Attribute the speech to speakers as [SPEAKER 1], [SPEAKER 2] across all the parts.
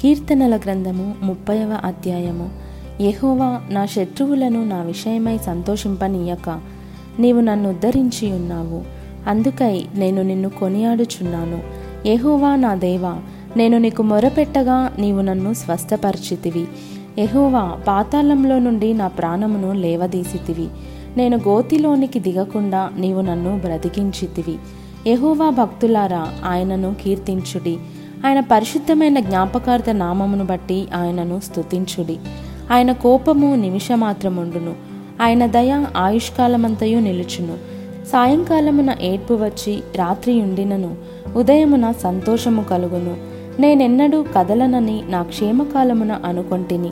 [SPEAKER 1] కీర్తనల గ్రంథము ముప్పైవ అధ్యాయము. యహోవా నా శత్రువులను నా విషయమై సంతోషింపనీయక నీవు నన్ను ఉద్ధరించి ఉన్నావు. అందుకై నేను నిన్ను కొనియాడుచున్నాను. యహోవా నా దేవా నేను నీకు మొరపెట్టగా నీవు నన్ను స్వస్థపరిచితివి. ఎహోవా పాతాళంలో నుండి నా ప్రాణమును లేవదీసితివి. నేను గోతిలోనికి దిగకుండా నీవు నన్ను బ్రతికించితివి. ఎహోవా భక్తులారా ఆయనను కీర్తించుడి. ఆయన పరిశుద్ధమైన జ్ఞాపకార్థ నామమును బట్టి ఆయనను స్తుతించుడి. ఆయన కోపము నిమిషమాత్రముండును. ఆయన దయ ఆయుష్కాలమంతయు నిలుచును. సాయంకాలమున ఏడ్పు వచ్చి రాత్రి ఉండినను. ఉదయమున సంతోషము కలుగును. నేనెన్నడూ కదలనని నా క్షేమకాలమున అనుకొంటిని.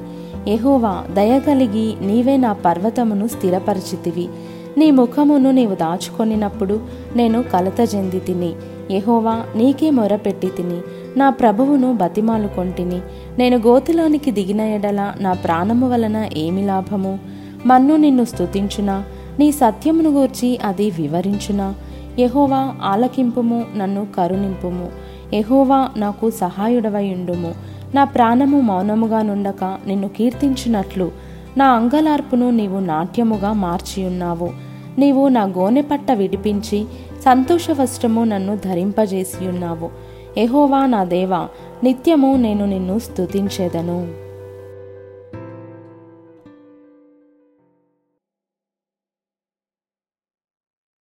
[SPEAKER 1] యెహోవా దయగలిగి నీవే నా పర్వతమును స్థిరపరిచితివి. నీ ముఖమును నీవు దాచుకొనినప్పుడు నేను కలత చెంది తిని యెహోవా నీకే మొరపెట్టి తిని నా ప్రభువును బతిమాలుకొంటిని. నేను గోతిలోనికి దిగిన ఎడల నా ప్రాణము వలన ఏమి లాభము? మన్ను నిన్ను స్తుతించునా? నీ సత్యమును గూర్చి అది వివరించునా? ఎహోవా ఆలకింపుము నన్ను కరుణింపుము. ఎహోవా నాకు సహాయుడవయుండుము. నా ప్రాణము మౌనముగా నుండక నిన్ను కీర్తించినట్లు నా అంగలార్పును నీవు నాట్యముగా మార్చియున్నావు. నీవు నా గోనెపట్ట విడిపించి సంతోష వస్త్రము నన్ను ధరింపజేసి ఉన్నావు. ఎహోవా నా దేవా నిత్యము నేను నిన్ను స్తుతించేదను.